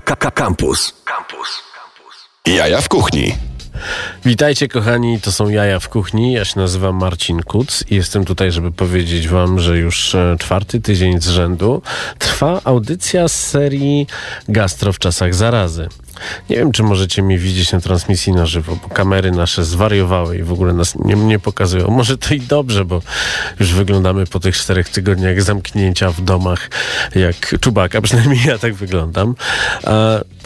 Campus. Campus. Jaja w kuchni. Witajcie kochani, to są Jaja w Kuchni. Ja się nazywam Marcin Kuc i jestem tutaj, żeby powiedzieć wam, że już e, czwarty tydzień z rzędu trwa audycja z serii Gastro w czasach zarazy. Nie wiem, czy możecie mnie widzieć na transmisji na żywo, bo kamery nasze zwariowały i w ogóle nas nie, nie pokazują. Może to i dobrze, bo już wyglądamy po tych czterech tygodniach zamknięcia w domach jak czubaka, przynajmniej ja tak wyglądam.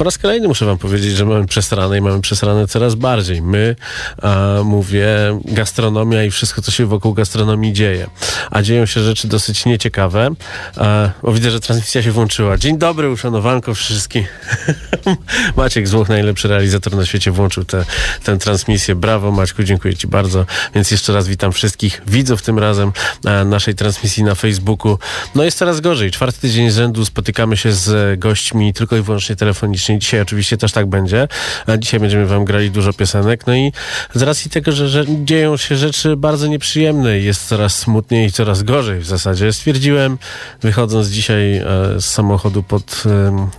Po raz kolejny muszę wam powiedzieć, że mamy przesrane i mamy przesrane coraz bardziej. My, a, mówię, gastronomia i wszystko, co się wokół gastronomii dzieje. A dzieją się rzeczy dosyć nieciekawe. A, widzę, że transmisja się włączyła. Dzień dobry, uszanowanko wszystkim. Maciek Złoch, najlepszy realizator na świecie, włączył tę transmisję. Brawo Maćku, dziękuję Ci bardzo. Więc jeszcze raz witam wszystkich widzów tym razem na naszej transmisji na Facebooku. No jest coraz gorzej. Czwarty tydzień z rzędu spotykamy się z gośćmi tylko i wyłącznie telefonicznie. Dzisiaj oczywiście też tak będzie. Dzisiaj będziemy Wam grali dużo piosenek. No i z racji tego, że, że dzieją się rzeczy bardzo nieprzyjemne jest coraz smutniej i coraz gorzej w zasadzie, stwierdziłem, wychodząc dzisiaj e, z samochodu pod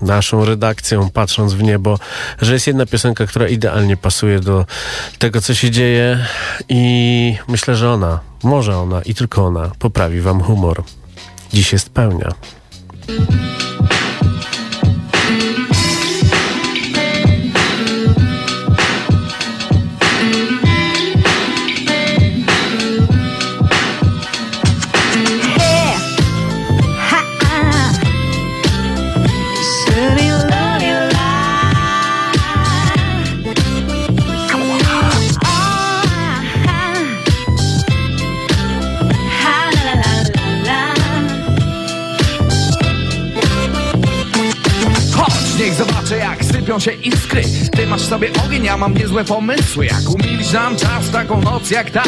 naszą redakcją, patrząc w niebo, że jest jedna piosenka, która idealnie pasuje do tego, co się dzieje i myślę, że ona, może ona i tylko ona poprawi wam humor. Dziś jest pełnia. Sypią się iskry. Ty masz sobie ogień, ja mam niezłe pomysły. Jak umilić nam czas taką noc jak ta?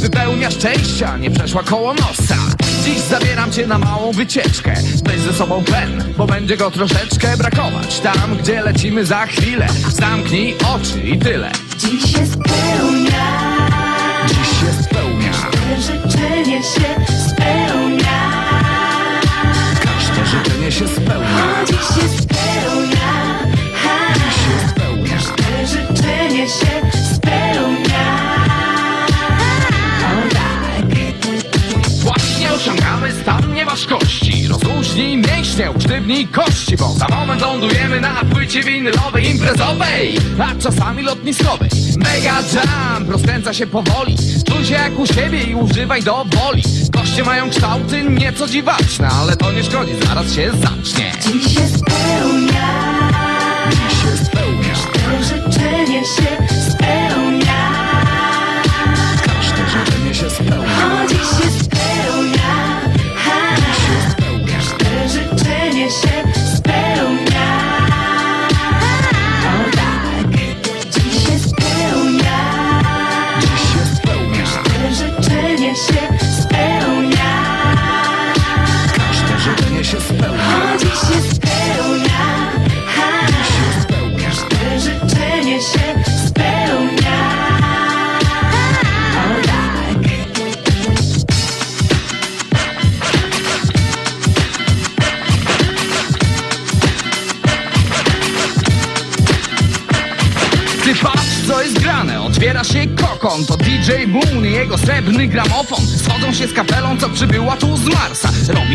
Wypełnia szczęścia, nie przeszła koło nosa. Dziś zabieram cię na małą wycieczkę. Weź ze sobą pen, bo będzie go troszeczkę brakować. Tam, gdzie lecimy za chwilę. Zamknij oczy i tyle. Dziś jest pełnia. Dziś jest pełnia. Każde życzenie się spełnia. Każde życzenie się spełnia. Dziś się stan nieważkości Rozluźnij mięśnie, usztywnij kości Bo za moment lądujemy na płycie winylowej imprezowej A czasami lotniskowej. Mega jump rozkręca się powoli. Czuj się jak u siebie i używaj do woli. Koście mają kształty nieco dziwaczne Ale to nie szkodzi, zaraz się zacznie. Dziś się spełnia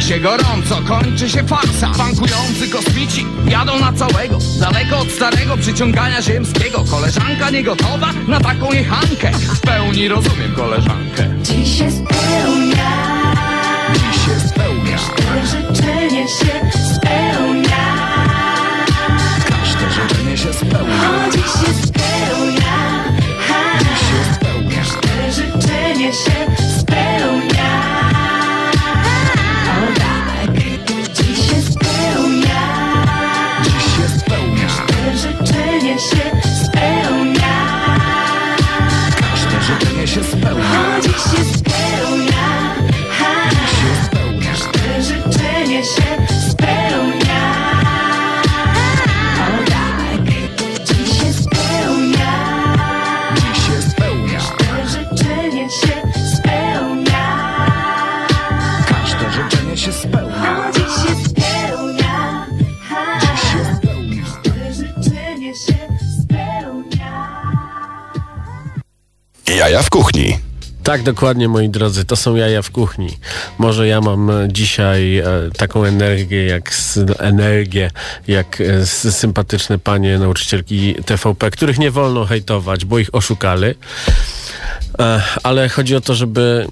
się gorąco, kończy się farsa. Bankujący kosmici jadą na całego Daleko od starego przyciągania ziemskiego. Koleżanka nie gotowa na taką jechankę. W pełni rozumiem koleżankę. Dziś się Jaja w kuchni. Tak, dokładnie, moi drodzy, to są jaja w kuchni. Może ja mam e, dzisiaj e, taką energię, jak s- energię, jak e, sympatyczne panie nauczycielki TVP, których nie wolno hejtować, bo ich oszukali. E, ale chodzi o to, żeby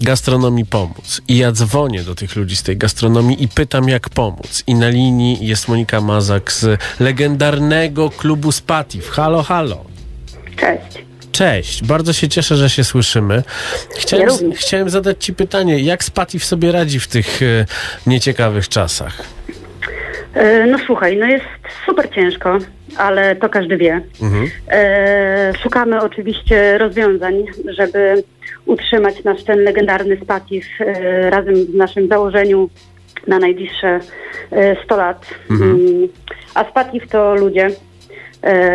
gastronomii pomóc. I ja dzwonię do tych ludzi z tej gastronomii i pytam, jak pomóc. I na linii jest Monika Mazak z legendarnego klubu Spatif. Halo, halo. Cześć. Cześć, bardzo się cieszę, że się słyszymy. Chciałem, Ja chciałem zadać Ci pytanie, jak Spatif sobie radzi w tych e, nieciekawych czasach? E, No słuchaj, no jest super ciężko, ale to każdy wie. E, szukamy oczywiście rozwiązań, żeby utrzymać nasz ten legendarny spatif e, razem w naszym założeniu na najbliższe e, 100 lat. Mm, A spatif to ludzie,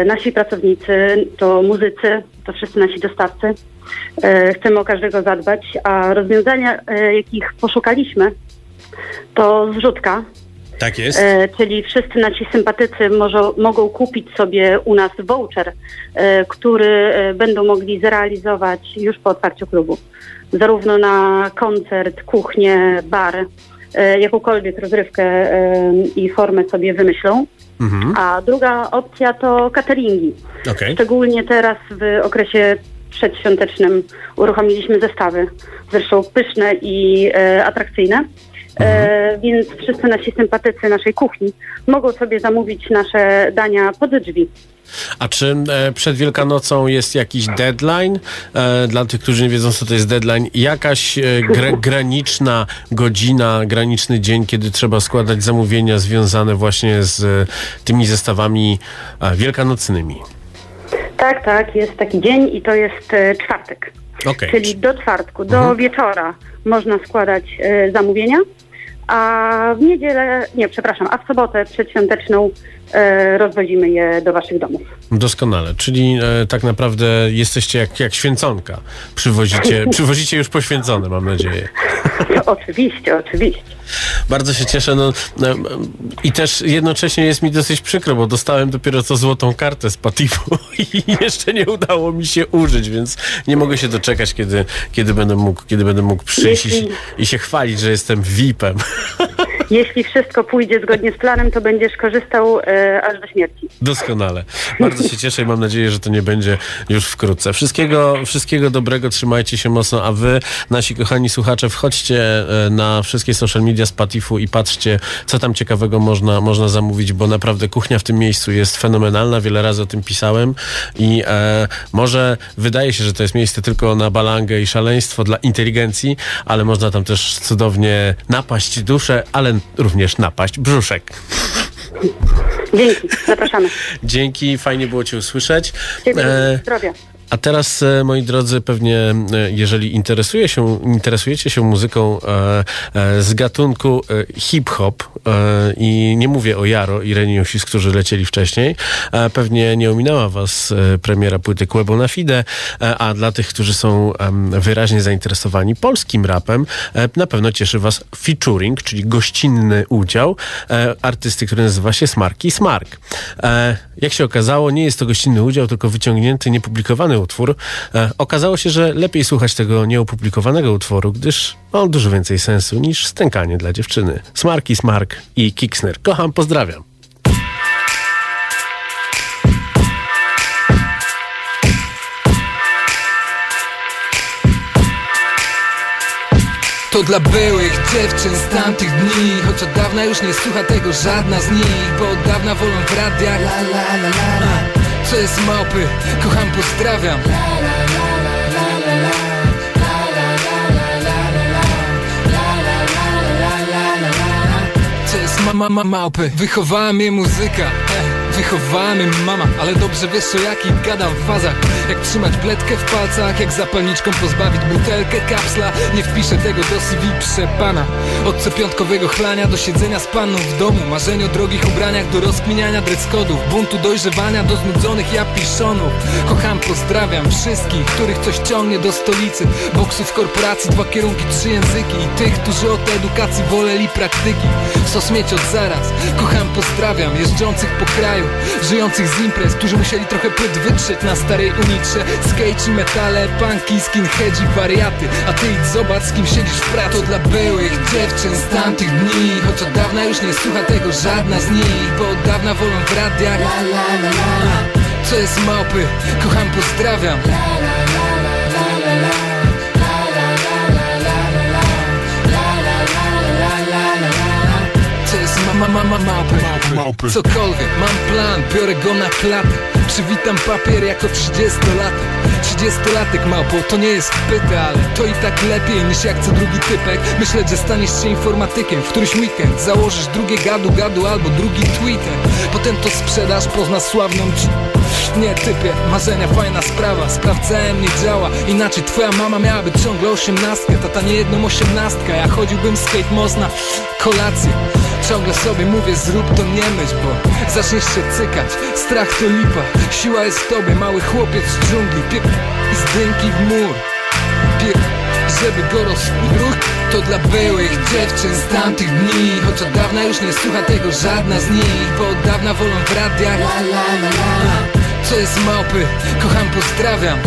nasi pracownicy, to muzycy, to wszyscy nasi dostawcy. E, chcemy o każdego zadbać, a rozwiązania, e, jakich poszukaliśmy, to zrzutka, Tak jest. E, czyli wszyscy nasi sympatycy może, mogą kupić sobie u nas voucher, e, który e, będą mogli zrealizować już po otwarciu klubu. Zarówno na koncert, kuchnię, bar, e, jakąkolwiek rozrywkę e, i formę sobie wymyślą. Mhm. A druga opcja to cateringi. Okej. Szczególnie teraz w okresie przedświątecznym uruchomiliśmy zestawy, zresztą pyszne i e, atrakcyjne. E, więc wszyscy nasi sympatycy naszej kuchni mogą sobie zamówić nasze dania pod drzwi. A czy e, przed Wielkanocą jest jakiś deadline? E, dla tych, którzy nie wiedzą, co to jest deadline, jakaś gra, graniczna godzina, graniczny dzień, kiedy trzeba składać zamówienia związane właśnie z tymi zestawami wielkanocnymi. Tak, tak, jest taki dzień i to jest czwartek. Okej. Czyli do czwartku, do wieczora można składać zamówienia, a w niedzielę, nie, przepraszam, a w sobotę przedświąteczną rozwozimy je do waszych domów. Doskonale, czyli e, tak naprawdę jesteście jak, jak święconka. Przywozicie, przywozicie już poświęcone, mam nadzieję. No, oczywiście, oczywiście. Bardzo się cieszę. No, no, I też jednocześnie jest mi dosyć przykro, bo dostałem dopiero co złotą kartę z Patifu i jeszcze nie udało mi się użyć, więc nie mogę się doczekać, kiedy, kiedy, będę, mógł, kiedy będę mógł przyjść i, Jeśli- i się chwalić, że jestem VIP-em. Jeśli wszystko pójdzie zgodnie z planem, to będziesz korzystał e, aż do śmierci. Doskonale. Bardzo się cieszę i mam nadzieję, że to nie będzie już wkrótce. Wszystkiego, wszystkiego dobrego, trzymajcie się mocno, a wy, nasi kochani słuchacze, wchodźcie e, na wszystkie social media z Patifu i patrzcie, co tam ciekawego można, można zamówić, bo naprawdę kuchnia w tym miejscu jest fenomenalna. Wiele razy o tym pisałem i e, może wydaje się, że to jest miejsce tylko na balangę i szaleństwo dla inteligencji, ale można tam też cudownie napaść duszę, ale również napaść brzuszek. Dzięki, zapraszamy. Dzięki, fajnie było Cię usłyszeć. Ciebie E, zdrowia. A teraz, e, moi drodzy, pewnie e, jeżeli interesuje się, interesujecie się muzyką e, e, z gatunku hip-hop e, i nie mówię o Jaro i Reniusis, którzy lecieli wcześniej, e, pewnie nie ominęła was premiera płyty Kłebo na Fide, a dla tych, którzy są wyraźnie zainteresowani polskim rapem, na pewno cieszy was featuring, czyli gościnny udział artysty, który nazywa się Smarki Smark. Jak się okazało, nie jest to gościnny udział, tylko wyciągnięty, niepublikowany utwór. E, okazało się, że lepiej słuchać tego nieopublikowanego utworu, gdyż ma on dużo więcej sensu niż stękanie dla dziewczyny. Smarki Smark i Kiksner. Kocham, pozdrawiam. To dla byłych dziewczyn z tamtych dni Choć od dawna już nie słucha tego żadna z nich Bo od dawna wolą w radiach la, la, la, la, la. Co jest małpy? Kocham, pozdrawiam Co jest mama, ma, małpy? Wychowała mnie muzyka. Wychowała mnie mama, ale dobrze wiesz o jakich gadam fazach. Jak trzymać bledkę w palcach, jak zapalniczką pozbawić butelkę kapsla. Nie wpiszę tego do CV przepana Od co piątkowego chlania do siedzenia z panną w domu. Marzeń o drogich ubraniach do rozkminiania dreckodów Buntu dojrzewania do znudzonych japiszonów. Kocham, pozdrawiam wszystkich, których coś ciągnie do stolicy. Boksów korporacji, dwa kierunki, trzy języki. I tych, którzy od edukacji woleli praktyki. Sos mieć od zaraz, kocham, pozdrawiam Jeżdżących po kraju Żyjących z imprez, którzy musieli trochę płyt wytrzeć na starej unitrze. Skate i metale, punki, skinheadzi, wariaty. A ty idź zobacz z kim siedzisz w prato dla byłych dziewczyn z tamtych dni Choć od dawna już nie słucha tego żadna z nich Bo od dawna wolą w radiach. Co jest małpy? Kocham, pozdrawiam Jest mama, mama, małpy? Małpy. Cokolwiek, mam plan, biorę go na klatę Przywitam papier jako 30-latek 30-latek małpo, to nie jest pyta, ale to i tak lepiej niż jak co drugi typek. Myślę, że staniesz się informatykiem. W któryś weekend Założysz drugie gadu gadu albo drugi Twitter Potem to sprzedasz, poznasz sławną. Nie typie, marzenia fajna sprawa. Sprawdzałem, nie działa. Inaczej twoja mama miałaby ciągle osiemnastkę Tata nie jedną osiemnastkę. Ja chodziłbym skate most na kolację Ciągle sobie mówię zrób to nie myśl, bo zaczniesz się cykać. Strach to lipa, siła jest w tobie. Mały chłopiec z dżungli, piek i z dynki w mur. Piek, żeby go rozruch To dla byłych dziewczyn z tamtych dni. Choć od dawna już nie słucha tego żadna z nich Bo od dawna wolą w radiach. Co jest małpy? Kocham, pozdrawiam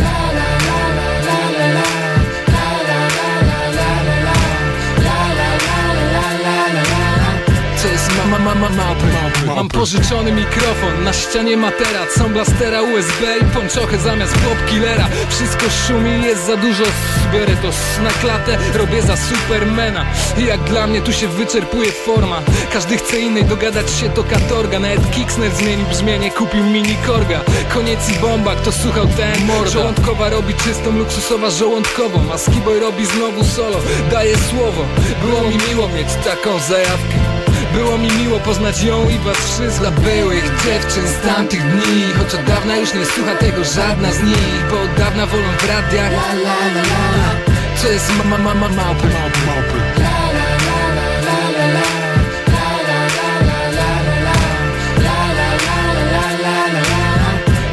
Mama, mama, małpy Mam pożyczony mikrofon, na ścianie materac Są blastera USB i pończochę zamiast pop killera. Wszystko szumi, jest za dużo Biorę to na klatę, robię za supermana. I jak dla mnie tu się wyczerpuje forma. Każdy chce innej, dogadać się to katorga. Nawet Kicksner zmienił brzmienie, kupił mini korga. Koniec i bomba, kto słuchał ten morda Żołądkowa robi czystą, luksusowa żołądkową. A Skiboy robi znowu solo, daje słowo. Było mi miło mieć taką zajawkę było mi miło poznać ją i was wszystkich Dla byłych dziewczyn z tamtych dni Choć od dawna już nie słucha tego żadna z nich Bo od dawna wolą w radiach A, Co jest mama, mama, małpy Małpy.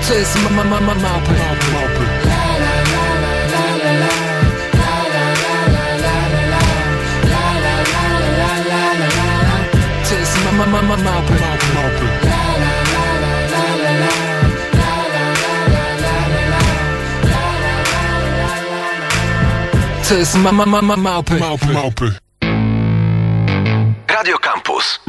Co jest mama, mama, małpy Małpy. Co jest mama, mama, małpy Małpy. Co jest mama, mama, małpy Małpy. Małpy. Radio Campus.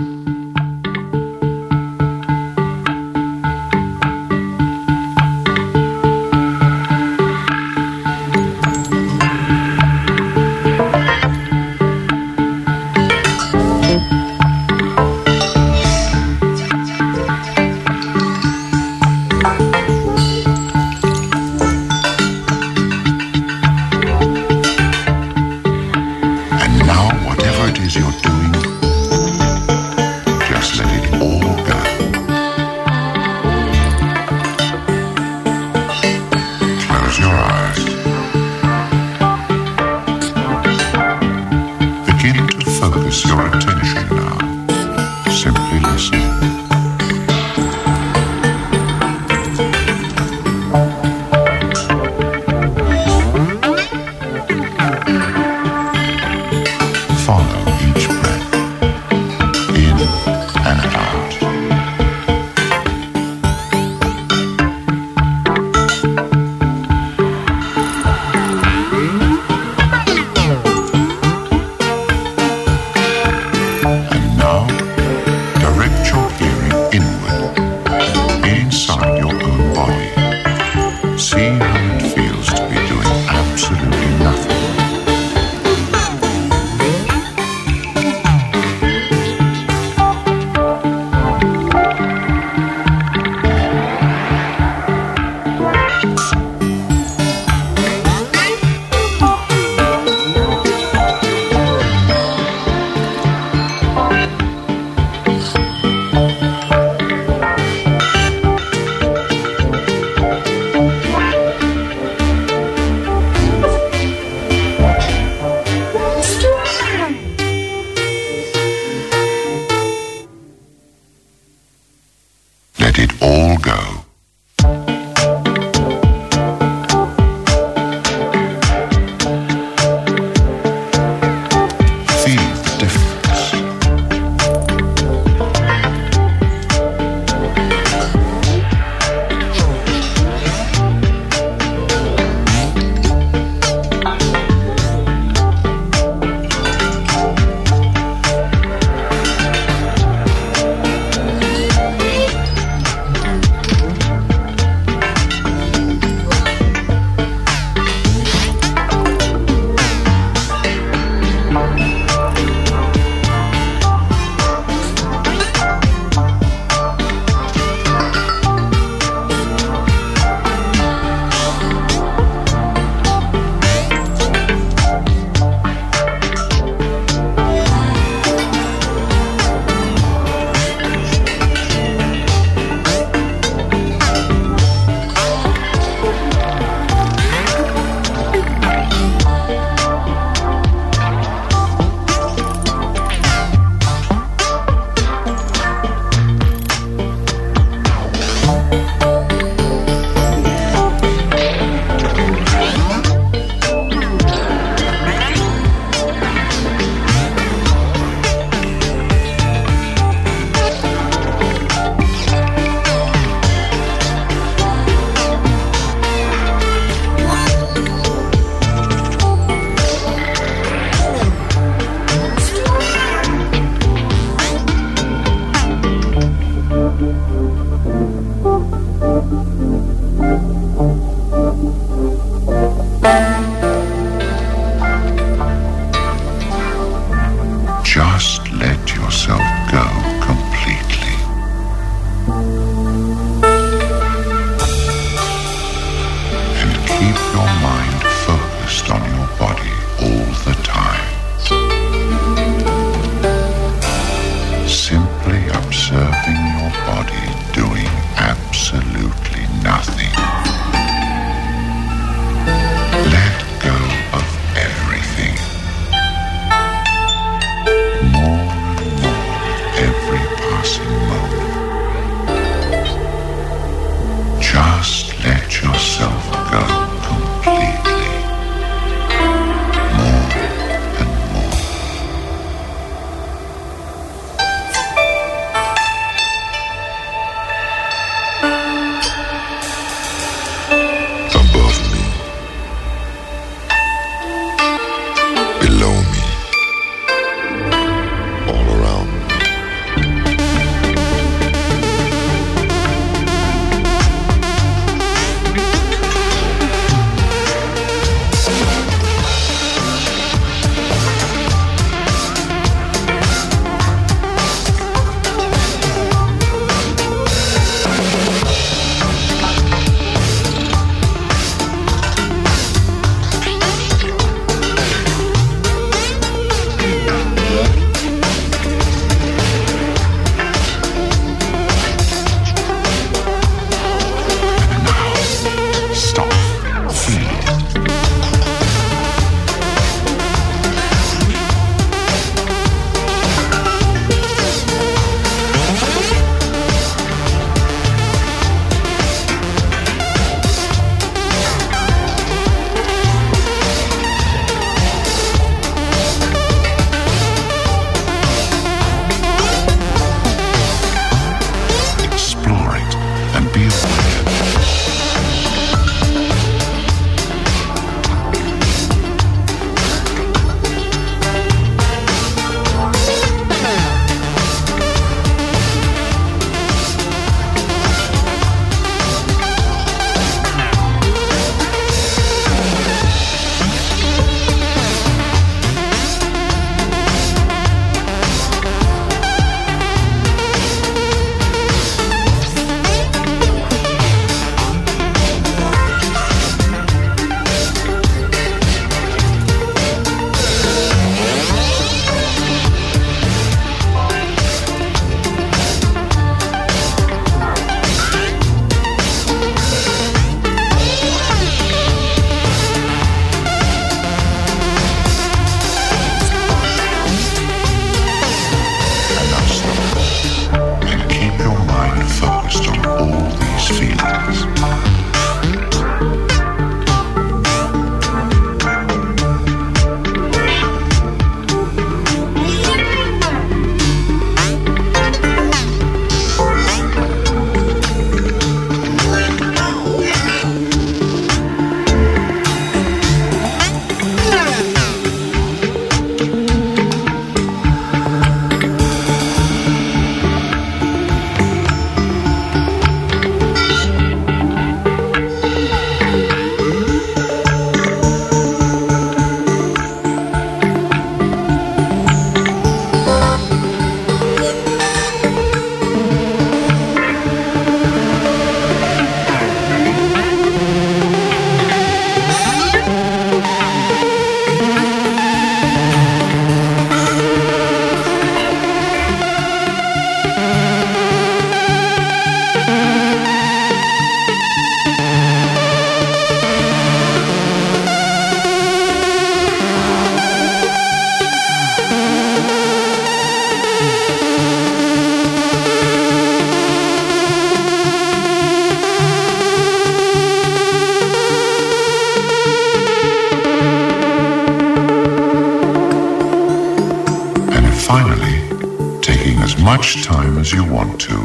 You want to,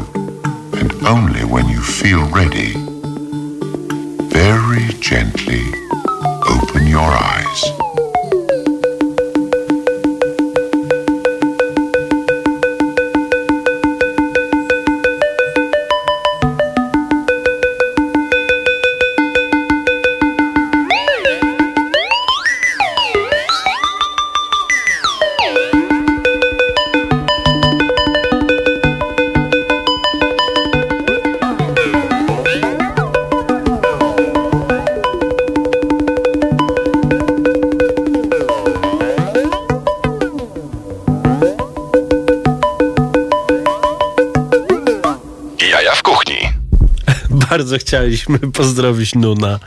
and only when you feel ready, Bardzo chcieliśmy pozdrowić Nuna.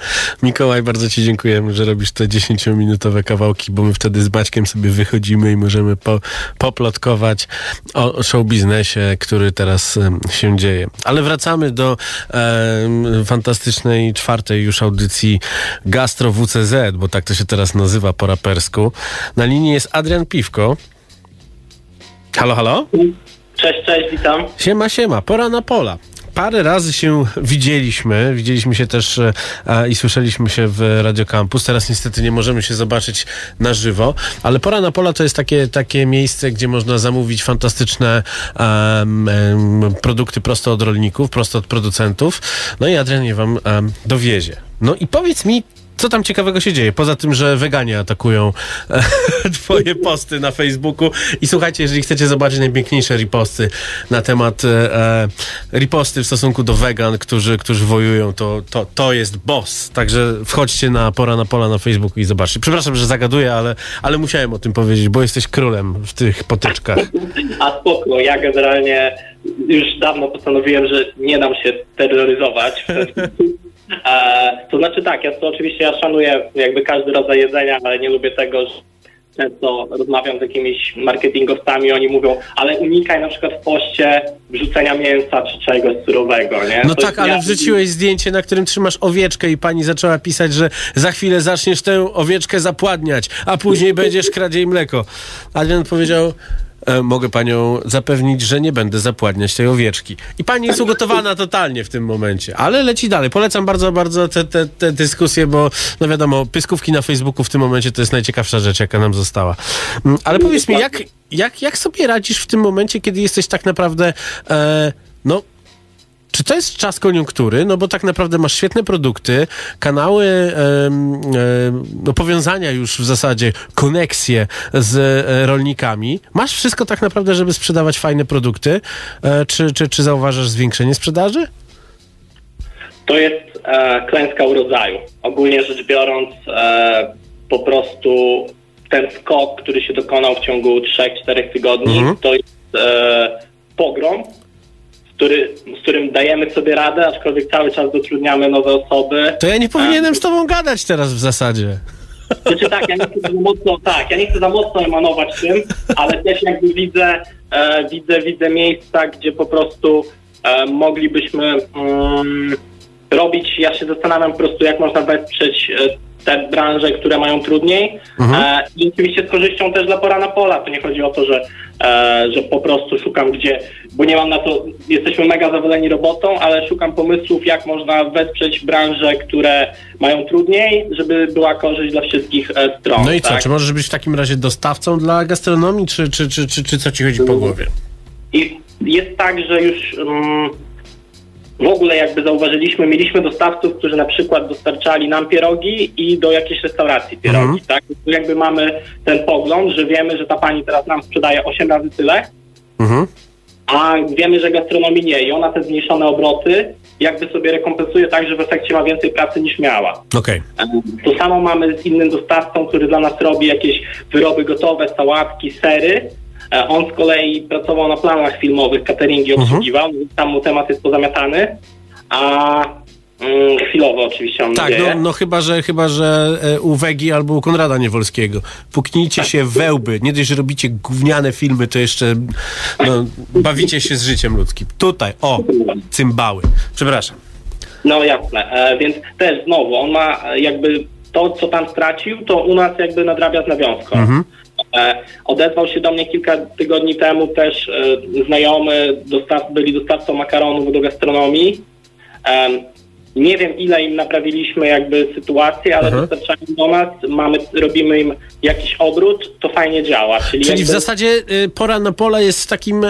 Mikołaj, bardzo Ci dziękujemy, że robisz te 10-minutowe kawałki, bo my wtedy z Maćkiem sobie wychodzimy i możemy po, poplotkować o, show biznesie, który teraz się dzieje. Ale wracamy do em, fantastycznej czwartej już audycji Gastro WCZ, bo tak to się teraz nazywa po rapersku. Na linii jest Adrian Piwko. Halo, halo? Cześć, cześć, witam. Siema, siema, pora na pola. Parę razy się widzieliśmy, widzieliśmy się też e, i słyszeliśmy się w Radio Campus. Teraz niestety nie możemy się zobaczyć na żywo, ale Pora na Pola to jest takie, takie miejsce, gdzie można zamówić fantastyczne produkty prosto od rolników, prosto od producentów. No i Adrian je wam dowiezie. No i powiedz mi, co tam ciekawego się dzieje? Poza tym, że weganie atakują e, twoje posty na Facebooku. I słuchajcie, jeżeli chcecie zobaczyć najpiękniejsze riposty na temat e, e, riposty w stosunku do wegan, którzy, którzy wojują, to, to, to jest boss. Także wchodźcie na Pora na Pola na Facebooku i zobaczcie. Przepraszam, że zagaduję, ale, ale musiałem o tym powiedzieć, bo jesteś królem w tych potyczkach. A spoko, ja generalnie już dawno postanowiłem, że nie dam się terroryzować. e, to znaczy tak, ja to oczywiście ja szanuję jakby każdy rodzaj jedzenia, ale nie lubię tego, że często rozmawiam z jakimiś marketingowcami, oni mówią, ale unikaj na przykład w poście wrzucenia mięsa czy czegoś surowego, nie? No To tak, ale ja- wrzuciłeś zdjęcie, na którym trzymasz owieczkę i pani zaczęła pisać, że za chwilę zaczniesz tę owieczkę zapładniać, a później będziesz kraść jej mleko. Adrian powiedział, e, mogę panią zapewnić, że nie będę zapładniać tej owieczki. I pani jest ugotowana totalnie w tym momencie, ale leci dalej. Polecam bardzo, bardzo te, te, te dyskusje, bo no wiadomo, pyskówki na Facebooku w tym momencie to jest najciekawsza rzecz, jaka nam została. Mm, Ale powiedz mi, jak, jak, jak sobie radzisz w tym momencie, kiedy jesteś tak naprawdę, e, no, czy to jest czas koniunktury? No bo tak naprawdę masz świetne produkty, kanały, em, no powiązania już w zasadzie, koneksje z e, rolnikami. Masz wszystko tak naprawdę, żeby sprzedawać fajne produkty. E, czy, czy, czy zauważasz zwiększenie sprzedaży? To jest e, klęska urodzaju. Ogólnie rzecz biorąc, e, po prostu ten skok, który się dokonał w ciągu 3-4 tygodni, Mhm. to jest e, pogrom, który, z którym dajemy sobie radę, aczkolwiek cały czas dotrudniamy nowe osoby. To ja nie powinienem z tobą gadać teraz w zasadzie. Znaczy tak, ja nie chcę za mocno, tak, ja nie chcę za mocno emanować tym, ale też jakby widzę, e, widzę, widzę miejsca, gdzie po prostu e, moglibyśmy mm, robić, ja się zastanawiam po prostu, jak można wesprzeć e, te branże, które mają trudniej e, i oczywiście z korzyścią też dla pora na pola, to nie chodzi o to, że, e, że po prostu szukam gdzie, bo nie mam na to, jesteśmy mega zawoleni robotą, ale szukam pomysłów, jak można wesprzeć branże, które mają trudniej, żeby była korzyść dla wszystkich e, stron. No i co, tak? czy możesz być w takim razie dostawcą dla gastronomii, czy, czy, czy, czy, czy co ci chodzi po głowie? I jest tak, że już mm, w ogóle jakby zauważyliśmy, mieliśmy dostawców, którzy na przykład dostarczali nam pierogi i do jakiejś restauracji pierogi, Mhm. tak? Tu jakby mamy ten pogląd, że wiemy, że ta pani teraz nam sprzedaje 8 razy tyle, Mhm. a wiemy, że gastronomii nie i ona te zmniejszone obroty jakby sobie rekompensuje tak, że w efekcie ma więcej pracy niż miała. Okej. To samo mamy z innym dostawcą, który dla nas robi jakieś wyroby gotowe, sałatki, sery. E, On z kolei pracował na planach filmowych, cateringi obsługiwał, tam mu temat jest pozamiatany, a mm, chwilowo oczywiście mam Tak, no, no chyba, że chyba, że e, u Wegi albo u Konrada Niewolskiego. Puknijcie się w wełby. Nie dość, że robicie gówniane filmy, to jeszcze no, bawicie się z życiem ludzkim. Tutaj, o, cymbały. Przepraszam. No jasne, e, więc też znowu, on ma e, jakby to, co tam stracił, to u nas jakby nadrabia z nawiązką. E, odezwał się do mnie kilka tygodni temu też e, znajomy, dostaw, byli dostawcą makaronów do gastronomii. Em, nie wiem, ile im naprawiliśmy jakby sytuację, ale Mhm. dostarczają do nas, mamy, robimy im jakiś obrót, to fajnie działa. Czyli, Czyli w jakby- zasadzie y, pora na pole jest takim e,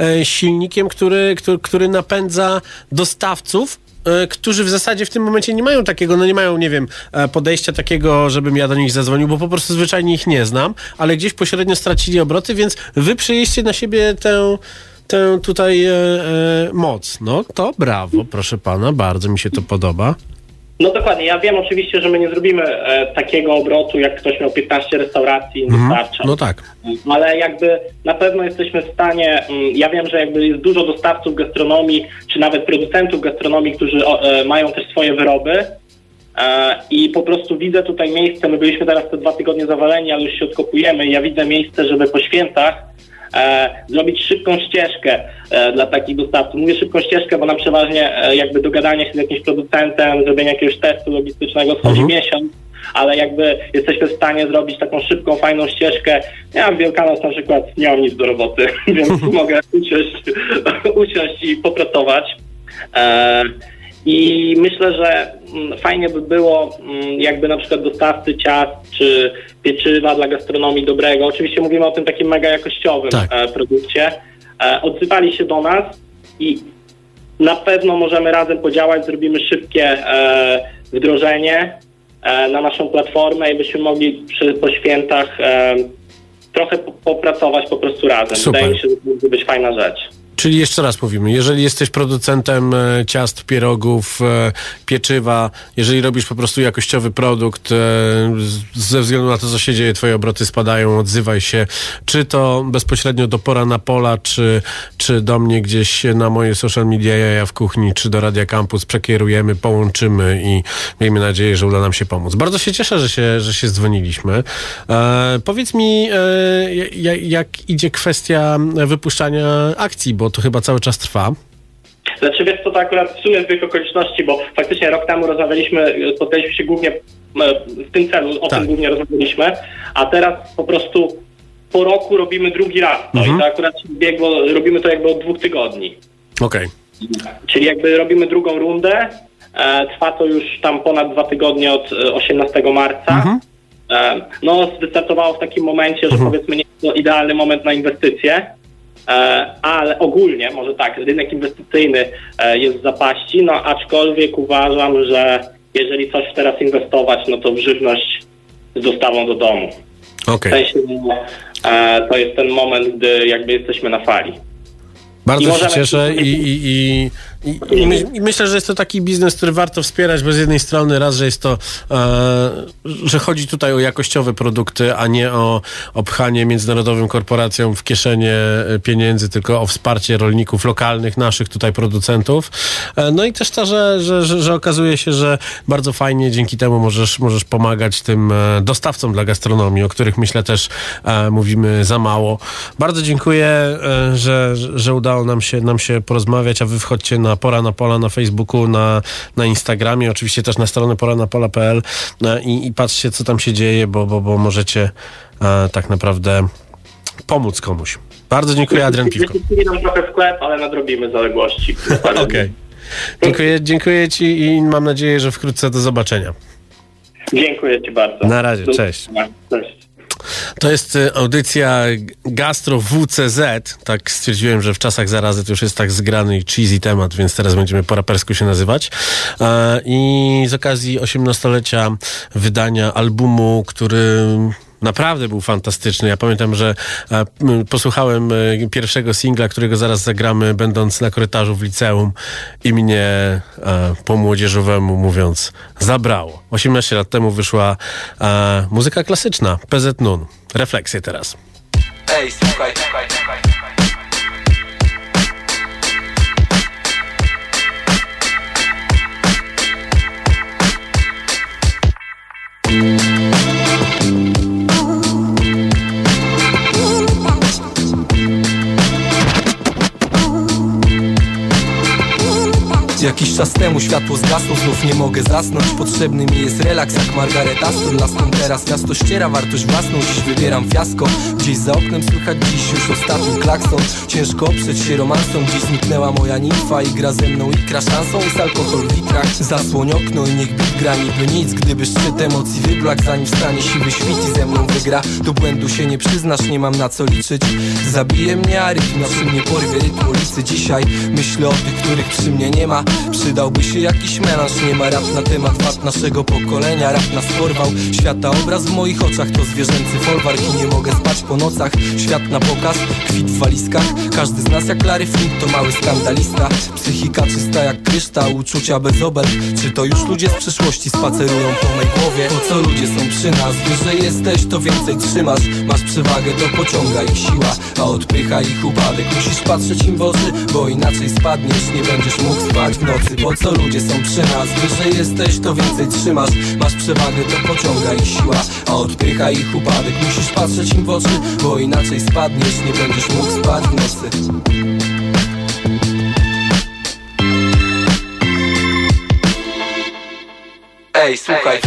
e, silnikiem, który, który, który napędza dostawców. E, Którzy w zasadzie w tym momencie nie mają takiego, no nie mają, nie wiem, e, podejścia takiego, żebym ja do nich zadzwonił, bo po prostu zwyczajnie ich nie znam, ale gdzieś pośrednio stracili obroty, więc wy przyjęliście na siebie tę, tę tutaj e, e, moc. No to brawo, proszę pana, bardzo mi się to podoba. No dokładnie, ja wiem oczywiście, że my nie zrobimy e, takiego obrotu, jak ktoś miał 15 restauracji i dostarcza. No tak. Ale jakby na pewno jesteśmy w stanie, mm, ja wiem, że jakby jest dużo dostawców gastronomii, czy nawet producentów gastronomii, którzy o, e, mają też swoje wyroby e, i po prostu widzę tutaj miejsce, my byliśmy teraz te dwa tygodnie zawaleni, ale już się odkopujemy ja widzę miejsce, żeby po świętach zrobić szybką ścieżkę e, dla takich dostawców. Mówię szybką ścieżkę, bo nam przeważnie e, jakby dogadanie się z jakimś producentem, zrobienie jakiegoś testu logistycznego schodzi miesiąc, ale jakby jesteśmy w stanie zrobić taką szybką, fajną ścieżkę. Ja w Wielkanoc na przykład nie mam nic do roboty, więc mogę usiąść, usiąść i popracować. E, I myślę, że mm, fajnie by było, mm, jakby na przykład dostawcy ciast czy pieczywa dla gastronomii dobrego, oczywiście mówimy o tym takim mega jakościowym Tak. e, produkcie, e, odzywali się do nas i na pewno możemy razem podziałać, zrobimy szybkie e, wdrożenie na naszą platformę i byśmy mogli przy, po świętach trochę po, popracować po prostu razem. Super. Wydaje mi się, że to być fajna rzecz. Czyli jeszcze raz mówimy, jeżeli jesteś producentem e, ciast, pierogów, e, pieczywa, jeżeli robisz po prostu jakościowy produkt, e, ze względu na to, co się dzieje, twoje obroty spadają, odzywaj się, czy to bezpośrednio do Pora na Pola, czy, czy do mnie gdzieś na moje social media, jaja w kuchni, czy do Radia Campus, przekierujemy, połączymy i miejmy nadzieję, że uda nam się pomóc. Bardzo się cieszę, że się, że się dzwoniliśmy. E, powiedz mi, e, jak idzie kwestia wypuszczania akcji, bo to chyba cały czas trwa. Znaczy wiesz co, to akurat w sumie zbieg okoliczności, bo faktycznie rok temu rozmawialiśmy, spotkaliśmy się głównie e, w tym celu, o Tak. tym głównie rozmawialiśmy, a teraz po prostu po roku robimy drugi raz to Mhm. i to akurat się zbiegło, robimy to jakby od dwóch tygodni. Okej. Czyli jakby robimy drugą rundę, e, trwa to już tam ponad dwa tygodnie od e, 18 marca. E, no wystartowało w takim momencie, że powiedzmy nie jest to idealny moment na inwestycje, e, ale ogólnie, może tak, rynek inwestycyjny e, jest w zapaści, no aczkolwiek uważam, że jeżeli coś teraz inwestować, no to w żywność z dostawą do domu. Okej. W sensie, e, to jest ten moment, gdy jakby jesteśmy na fali. Bardzo I się cieszę i, i, i, i, i, my, i myślę, że jest to taki biznes, który warto wspierać, bo z jednej strony raz, że jest to, e, że chodzi tutaj o jakościowe produkty, a nie o opchanie międzynarodowym korporacjom w kieszenie e, pieniędzy, tylko o wsparcie rolników lokalnych, naszych tutaj producentów. E, no i też to, że, że, że, że okazuje się, że bardzo fajnie dzięki temu możesz, możesz pomagać tym e, dostawcom dla gastronomii, o których myślę też e, mówimy za mało. Bardzo dziękuję, e, że, że udało nam się, nam się porozmawiać, a wy wchodźcie na Pora na Pola na Facebooku, na, na Instagramie, oczywiście też na stronę poranapola.pl e, i, i patrzcie, co tam się dzieje, bo, bo, bo możecie e, tak naprawdę pomóc komuś. Bardzo dziękuję, Adrian Piwko. Nam trochę sklep, ale nadrobimy zaległości. Okej. Dziękuję, dziękuję ci i mam nadzieję, że wkrótce do zobaczenia. Dziękuję Ci bardzo. Na razie, cześć. Cześć. To jest y, audycja Gastro WCZ. Tak stwierdziłem, że w czasach zarazy to już jest tak zgrany i cheesy temat, więc teraz będziemy po rapersku się nazywać. E, I z okazji 18-lecia wydania albumu, który naprawdę był fantastyczny. Ja pamiętam, że e, posłuchałem e, pierwszego singla, którego zaraz zagramy, będąc na korytarzu w liceum i mnie e, po młodzieżowemu mówiąc zabrało. 18 lat temu wyszła muzyka klasyczna, PZ Nun. Refleksje teraz. Ej, słuchaj, słuchaj, Jakiś czas temu światło zgasło, znów nie mogę zasnąć. Potrzebny mi jest relaks jak Margaret Aston Laską teraz miasto ściera wartość własną. Dziś wybieram fiasko. Gdzieś za oknem słychać dziś już ostatni klakson. Ciężko oprzeć się romansom Dziś zniknęła moja nimfa i gra ze mną ikra szansą. Jest alkohol w litrach Zasłoń okno i niech bit gra niby nic Gdyby szczyt emocji wyblak Zanim wstanie siwy świt i ze mną wygra. Do błędu się nie przyznasz, nie mam na co liczyć. Zabije mnie a rytm na przy mnie porwie rytm ulicy. Dzisiaj myślę o tych, których przy mnie nie ma Przydałby się jakiś melanż. Nie ma rap na temat wad naszego pokolenia. Rap nas porwał. Świata obraz w moich oczach to zwierzęcy folwark I nie mogę spać po nocach. Świat na pokaz, kwit w walizkach. Każdy z nas jak Larry Flint to mały skandalista. Psychika czysta jak kryształ, uczucia bez obelg. Czy to już ludzie z przyszłości spacerują po mej głowie? Po co ludzie są przy nas? Wyżej jesteś to więcej trzymasz. Masz przewagę to pociąga ich siła. A odpycha ich upadek. Musisz patrzeć im w oczy, bo inaczej spadniesz. Nie będziesz mógł spać nocy Po co ludzie są przy nas? Wyżej jesteś to więcej trzymasz. Masz przewagę to pociąga ich siła. A odpycha ich upadek. Musisz patrzeć im w oczy, bo inaczej spadniesz Nie będziesz mógł spać w nocy Ej, słuchaj,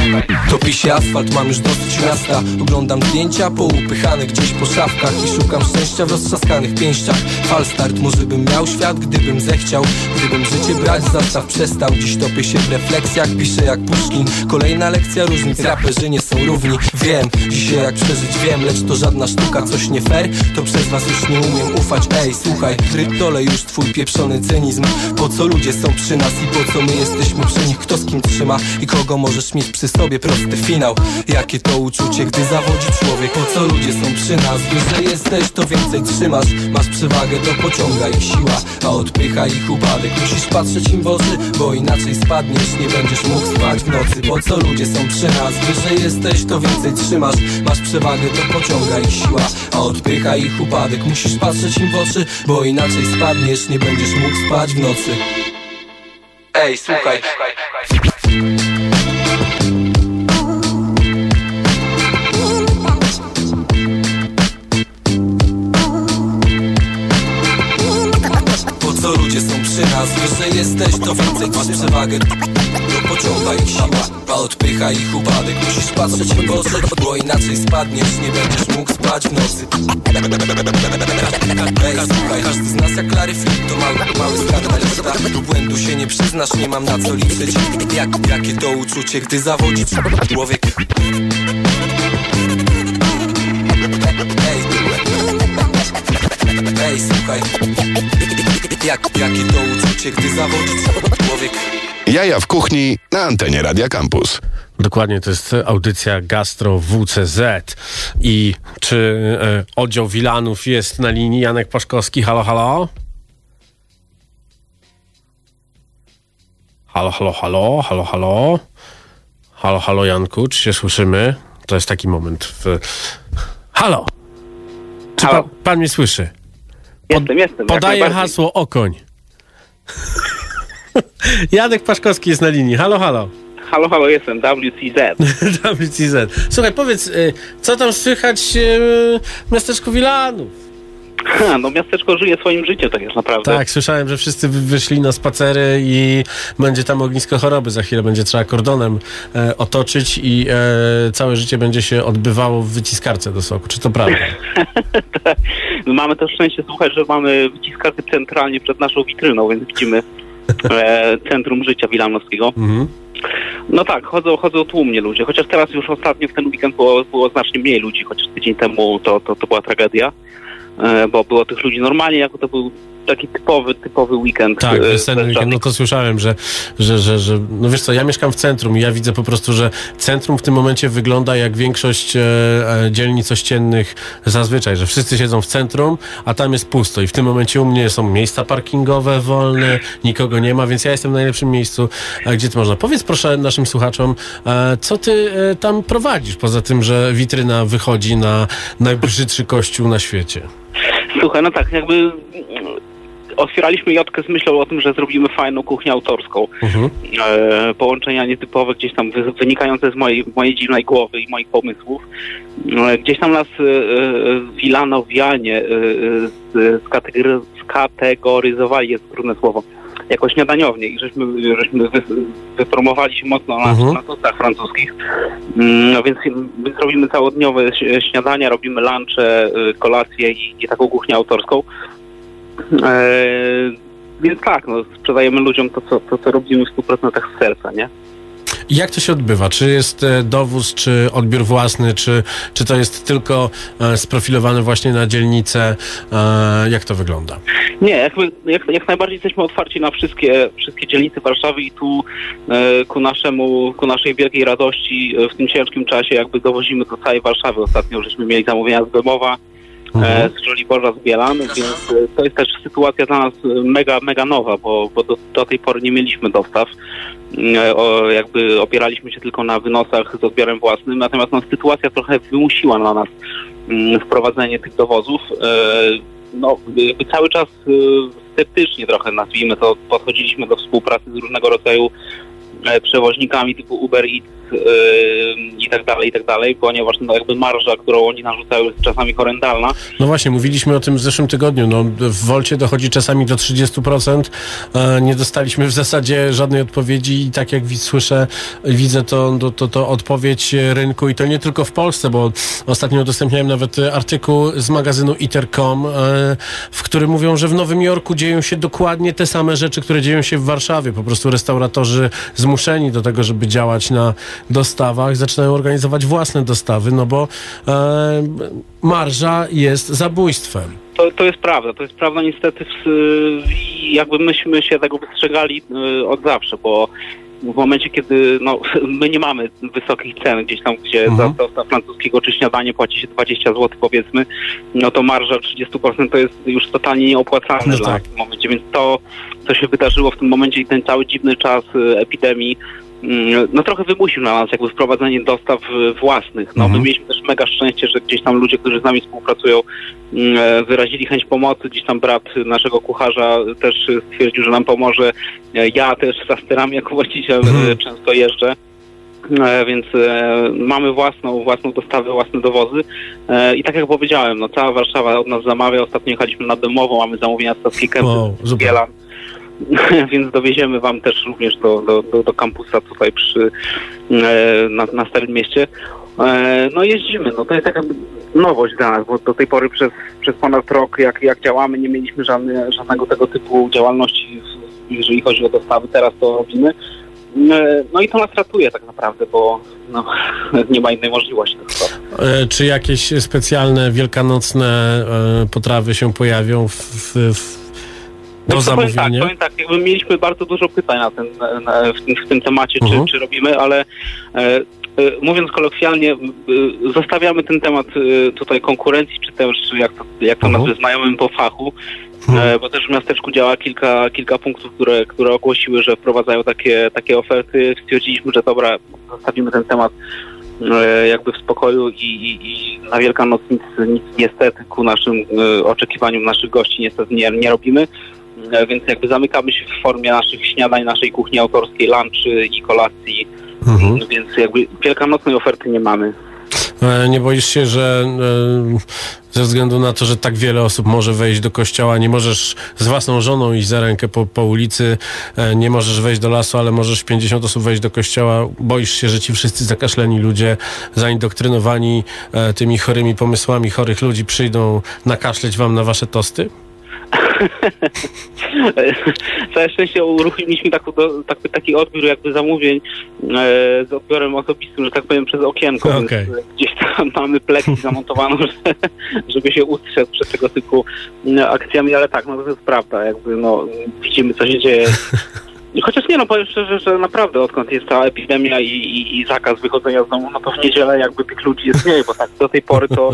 topi się asfalt, mam już dosyć miasta. Oglądam zdjęcia poupychane gdzieś po szafkach I szukam szczęścia w roztrzaskanych pięściach. Falstart, może bym miał świat, gdybym zechciał. Gdybym życie brać, zastaw przestał. Dziś topię się w refleksjach, piszę jak Puszkin. Kolejna lekcja różnic, raperzy nie są równi. Wiem, dzisiaj jak przeżyć wiem, lecz to żadna sztuka Coś nie fair, to przez was już nie umiem ufać. Ej, słuchaj, dole już twój pieprzony cynizm. Po co ludzie są przy nas i po co my jesteśmy przy nich? Kto z kim trzyma i kogo możesz mieć przy sobie prosty finał. Jakie to uczucie, gdy zawodzi człowiek? Po co ludzie są przy nas, wyżej jesteś to więcej trzymasz. Masz przewagę, to pociąga ich siła. A odpycha ich upadek. Musisz patrzeć im w oczy, bo inaczej spadniesz. Nie będziesz mógł spać w nocy. Po co ludzie są przy nas, wyżej jesteś to więcej trzymasz. Masz przewagę, to pociąga ich siła. A odpycha ich upadek. Musisz patrzeć im w oczy, bo inaczej spadniesz. Nie będziesz mógł spać w nocy. Ej, słuchaj. Po są przy nas? Wyżej jesteś, to więcej masz przewagę. To pociąga ich siła, a odpycha ich upadek. Musisz patrzeć w oczy, bo inaczej spadniesz. Nie będziesz mógł spać w nocy. Ej, słuchaj, każdy z nas jak Larry Flint To mały, mały skandalista Do błędu się nie przyznasz, nie mam na co liczyć. Jak, Jakie to uczucie, gdy zawodzi człowiek? Ej, słuchaj jak, Jakie to uczucie, gdy zawodzi człowiek Jaja w kuchni na antenie Radia Campus. Dokładnie, to jest audycja Gastro WCZ. I czy e, oddział Wilanów jest na linii? Janek Paszkowski, halo, halo? Halo, halo, halo, halo, halo? Halo, halo, Janku, czy się słyszymy? To jest taki moment w... Halo! Czy Halo. pan, pan mnie słyszy? Jestem, jestem. jak Podaję hasło Okoń. Janek Paszkowski jest na linii. Halo, halo. Halo, halo, jestem WCZ. WCZ. Słuchaj, powiedz, y, co tam słychać y, w miasteczku Wilanów? Ha, no miasteczko żyje swoim życiem tak jest naprawdę. Tak, słyszałem, że wszyscy wy- wyszli na spacery i będzie tam ognisko choroby. Za chwilę będzie trzeba kordonem e, otoczyć i e, całe życie będzie się odbywało w wyciskarce do soku. Czy to prawda? No, mamy też szczęście słuchać, że mamy wyciskarkę centralnie przed naszą witryną, więc widzimy e, centrum życia wilanowskiego. Mhm. No tak, chodzą, chodzą tłumnie ludzie, chociaż teraz już ostatnio w ten weekend było, było znacznie mniej ludzi, chociaż tydzień temu to, to, to była tragedia, bo było tych ludzi normalnie, jako to był taki typowy, typowy weekend. Tak, e, bez weekend. No to słyszałem, że, że, że, że. No wiesz co, ja mieszkam w centrum i ja widzę po prostu, że centrum w tym momencie wygląda jak większość e, e, dzielnic ościennych zazwyczaj, że wszyscy siedzą w centrum, a tam jest pusto. I w tym momencie u mnie są miejsca parkingowe wolne, nikogo nie ma, więc ja jestem w najlepszym miejscu, e, gdzie to można. Powiedz proszę naszym słuchaczom, e, co ty e, tam prowadzisz, poza tym, że witryna wychodzi na najbrzydszy kościół na świecie. Słuchaj, no tak, jakby otwieraliśmy Jotkę z myślą o tym, że zrobimy fajną kuchnię autorską. Mhm. E, połączenia nietypowe gdzieś tam wy, wynikające z mojej, mojej dziwnej głowy i moich pomysłów. E, gdzieś tam nas e, e, Wilanowianie e, e, z- skategory, skategoryzowali, jest trudne słowo, jako śniadaniownię i żeśmy, żeśmy wy, wypromowali się mocno na, Mhm. na tostach francuskich. Mm, No więc, więc robimy całodniowe śniadania, robimy lunche, kolacje i, i taką kuchnię autorską. E, więc tak, no, sprzedajemy ludziom to co, to, co robimy w 100% z serca, nie? I Jak to się odbywa? Czy jest e, dowóz, czy odbiór własny, czy, czy to jest tylko e, sprofilowane właśnie na dzielnicę? Jak to wygląda? Nie, jakby, jak, jak najbardziej jesteśmy otwarci na wszystkie, wszystkie dzielnice Warszawy i tu ku, naszemu, ku naszej wielkiej radości w tym ciężkim czasie jakby dowozimy do całej Warszawy. Ostatnio żeśmy mieli zamówienia z Bemowa, e, z Żoliborza, z Bielan, więc e, to jest też sytuacja dla nas e, mega, mega nowa, bo, bo do, do tej pory nie mieliśmy dostaw. E, O, jakby opieraliśmy się tylko na wynosach z odbiorem własnym, natomiast no, sytuacja trochę wymusiła na nas mm, wprowadzenie tych dowozów. No, cały czas sceptycznie trochę nazwijmy to, podchodziliśmy do współpracy z różnego rodzaju przewoźnikami typu Uber Eats e, i tak dalej, i tak dalej, ponieważ no, jakby marża, którą oni narzucają jest czasami horrendalna. No właśnie, mówiliśmy o tym w zeszłym tygodniu. No, w Wolcie dochodzi czasami do 30%. E, nie dostaliśmy w zasadzie żadnej odpowiedzi i tak jak słyszę, widzę to, to, to, to odpowiedź rynku i to nie tylko w Polsce, bo ostatnio udostępniałem nawet artykuł z magazynu iter.com, e, w którym mówią, że w Nowym Jorku dzieją się dokładnie te same rzeczy, które dzieją się w Warszawie. Po prostu restauratorzy zmuszeni do tego, żeby działać na dostawach, zaczynają organizować własne dostawy, no bo e, marża jest zabójstwem. To, to jest prawda, to jest prawda niestety w, jakby myśmy się tego wystrzegali y, od zawsze, bo w momencie, kiedy no, my nie mamy wysokich cen gdzieś tam, gdzie Mhm. za dostaw francuskiego czy śniadanie płaci się 20 zł powiedzmy, no to marża 30% to jest już totalnie nieopłacalne No tak. w tym momencie, więc to, co się wydarzyło w tym momencie i ten cały dziwny czas y, epidemii, no trochę wymusił na nas jakby wprowadzenie dostaw własnych. No Mhm. my mieliśmy też mega szczęście, że gdzieś tam ludzie, którzy z nami współpracują, mm, e, wyrazili chęć pomocy. Gdzieś tam brat naszego kucharza też stwierdził, że nam pomoże. E, Ja też za sterami jako właściciel Mhm. e, często jeżdżę. Więc e, mamy własną, własną dostawę, własne dowozy. E, I tak jak powiedziałem, no cała Warszawa od nas zamawia. Ostatnio jechaliśmy na Dymową, mamy zamówienia z Kępy, Wow, z. Bielan. Więc dowieziemy wam też również do, do, do, do kampusa tutaj przy, e, na, na Starym Mieście. E, No jeździmy, no to jest taka nowość dla nas, bo do tej pory przez, przez ponad rok jak, jak działamy nie mieliśmy żadne, żadnego tego typu działalności, jeżeli chodzi o dostawy, teraz to robimy. E, No i to nas ratuje tak naprawdę, bo no, nie ma innej możliwości. Czy jakieś specjalne wielkanocne potrawy się pojawią w, w, do No to powiem tak, zamówienia? powiem tak, jakby mieliśmy bardzo dużo pytań na ten, na, w, tym, w tym temacie, Mhm. czy, czy robimy, ale e, e, mówiąc kolokwialnie, e, zostawiamy ten temat e, tutaj konkurencji, czy też jak to, jak to Mhm. nazwy znajomym po fachu, Mhm. bo też w miasteczku działa kilka, kilka punktów, które, które ogłosiły, że wprowadzają takie, takie oferty. Stwierdziliśmy, że dobra, zostawimy ten temat jakby w spokoju i, i, i na Wielkanoc nic, nic niestety ku naszym oczekiwaniom naszych gości niestety nie, nie robimy. E, Więc jakby zamykamy się w formie naszych śniadań, naszej kuchni autorskiej, lunchy i kolacji, Mhm. więc jakby wielkanocnej oferty nie mamy. E, Nie boisz się, że e, ze względu na to, że tak wiele osób może wejść do kościoła, nie możesz z własną żoną iść za rękę po, po ulicy, nie możesz wejść do lasu, ale możesz 50 osób wejść do kościoła. Boisz się, że ci wszyscy zakaszleni ludzie, zaindoktrynowani tymi chorymi pomysłami chorych ludzi przyjdą nakaszleć wam na wasze tosty? Całe szczęście uruchomiliśmy taki, taki, taki odbiór jakby zamówień e, z odbiorem osobistym, że tak powiem, przez okienko, Okej. więc e, gdzieś tam mamy pleki zamontowaną, że, żeby się ustrzec przed tego typu akcjami, ale tak, no to jest prawda, jakby no widzimy co się dzieje. Chociaż nie no, powiem szczerze, że naprawdę odkąd jest ta epidemia i, i, i zakaz wychodzenia z domu, no to w niedzielę jakby tych ludzi jest mniej, bo tak do tej pory to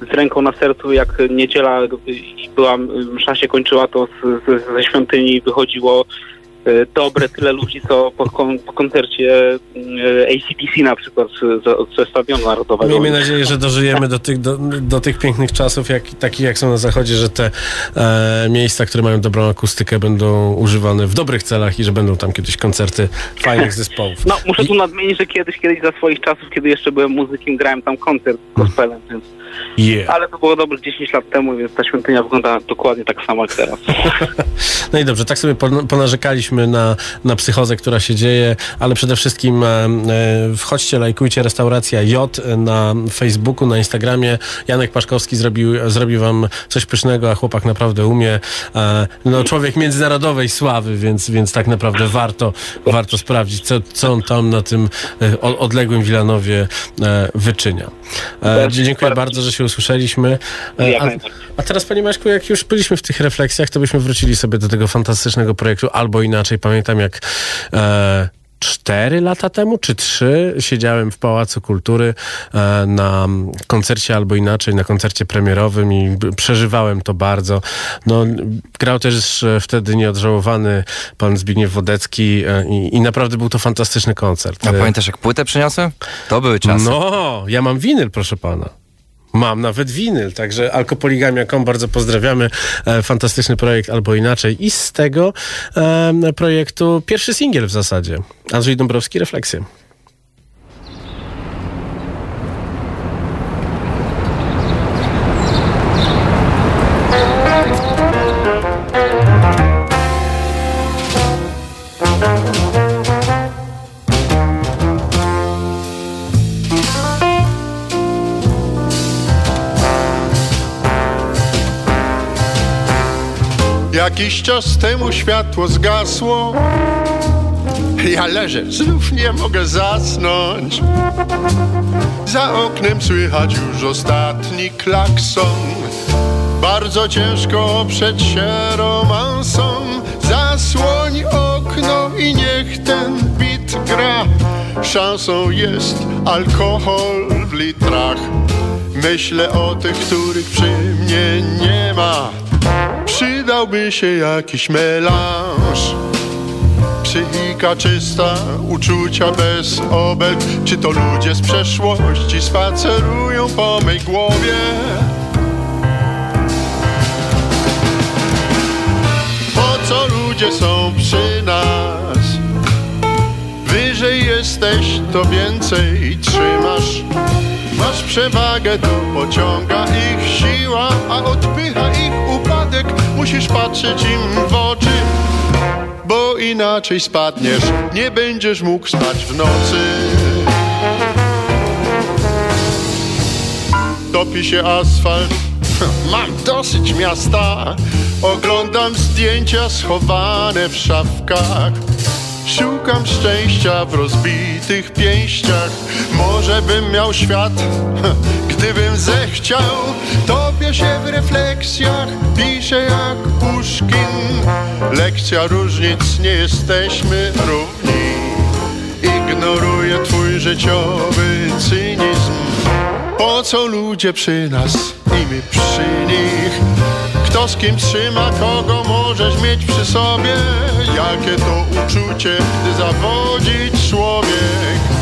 z ręką na sercu, jak niedziela i była, msza się kończyła, to z, z, ze świątyni wychodziło e, dobre tyle ludzi, co po, kon, po koncercie e, ACDC na przykład ze, ze Stadionu Narodowego. Miejmy nadzieję, że dożyjemy do tych, do, do tych pięknych czasów, jak, takich jak są na zachodzie, że te e, miejsca, które mają dobrą akustykę, będą używane w dobrych celach i że będą tam kiedyś koncerty fajnych zespołów. No, muszę tu nadmienić, że kiedyś, kiedyś za swoich czasów, kiedy jeszcze byłem muzykiem, grałem tam koncert z gospelem, więc... Yeah. Ale to było dobrych 10 lat temu, więc ta świątynia wygląda dokładnie tak samo jak teraz. No i dobrze, tak sobie pon- ponarzekaliśmy na, na psychozę, która się dzieje, ale przede wszystkim e, wchodźcie, lajkujcie Restauracja J na Facebooku, na Instagramie. Janek Paszkowski zrobił, zrobił wam coś pysznego, a chłopak naprawdę umie. E, no człowiek międzynarodowej sławy, więc, więc tak naprawdę warto, warto sprawdzić, co, co on tam na tym e, odległym Wilanowie wyczynia. Dziękuję bardzo, że się usłyszeliśmy. E, a, a teraz, panie Maćku, jak już byliśmy w tych refleksjach, to byśmy wrócili sobie do tego fantastycznego projektu, albo inaczej. Pamiętam, jak e, cztery lata temu, czy trzy, siedziałem w Pałacu Kultury e, na koncercie, albo inaczej, na koncercie premierowym i przeżywałem to bardzo. No, grał też e, wtedy nieodżałowany pan Zbigniew Wodecki e, i, i naprawdę był to fantastyczny koncert. A pamiętasz jak płytę przyniosłem? To były czasy. no, ja mam winyl, proszę pana. Mam nawet winyl, także alkopoligamia.com bardzo pozdrawiamy. E, fantastyczny projekt, albo inaczej. I z tego e, projektu pierwszy singiel w zasadzie. Andrzej Dąbrowski, Refleksje. Jakiś czas temu światło zgasło. Ja leżę, znów nie mogę zasnąć. Za oknem słychać już ostatni klakson. Bardzo ciężko oprzeć się romansom. Zasłoń okno i niech ten bit gra. Szansą jest alkohol w litrach. Myślę o tych, których przy mnie nie ma. Przydałby się jakiś melanż. Psychika czysta, uczucia bez obelg Czy to ludzie z przeszłości spacerują po mej głowie? Po co ludzie są przy nas? Wyżej jesteś, to więcej trzymasz Masz przewagę, to pociąga ich siła A odpycha ich Musisz patrzeć im w oczy bo inaczej spadniesz, nie będziesz mógł spać w nocy. Topi się asfalt, mam dosyć miasta. Oglądam zdjęcia schowane w szafkach. Szukam szczęścia w rozbitych pięściach. Może bym miał świat, gdybym zechciał. Topię się w refleksjach, piszę jak Puszkin. Lekcja różnic, nie jesteśmy równi. Ignoruję twój życiowy cynizm. Po co ludzie przy nas i my przy nich? Kto z kim trzyma, kogo możesz mieć przy sobie? Jakie to uczucie, gdy zawodzi człowiek?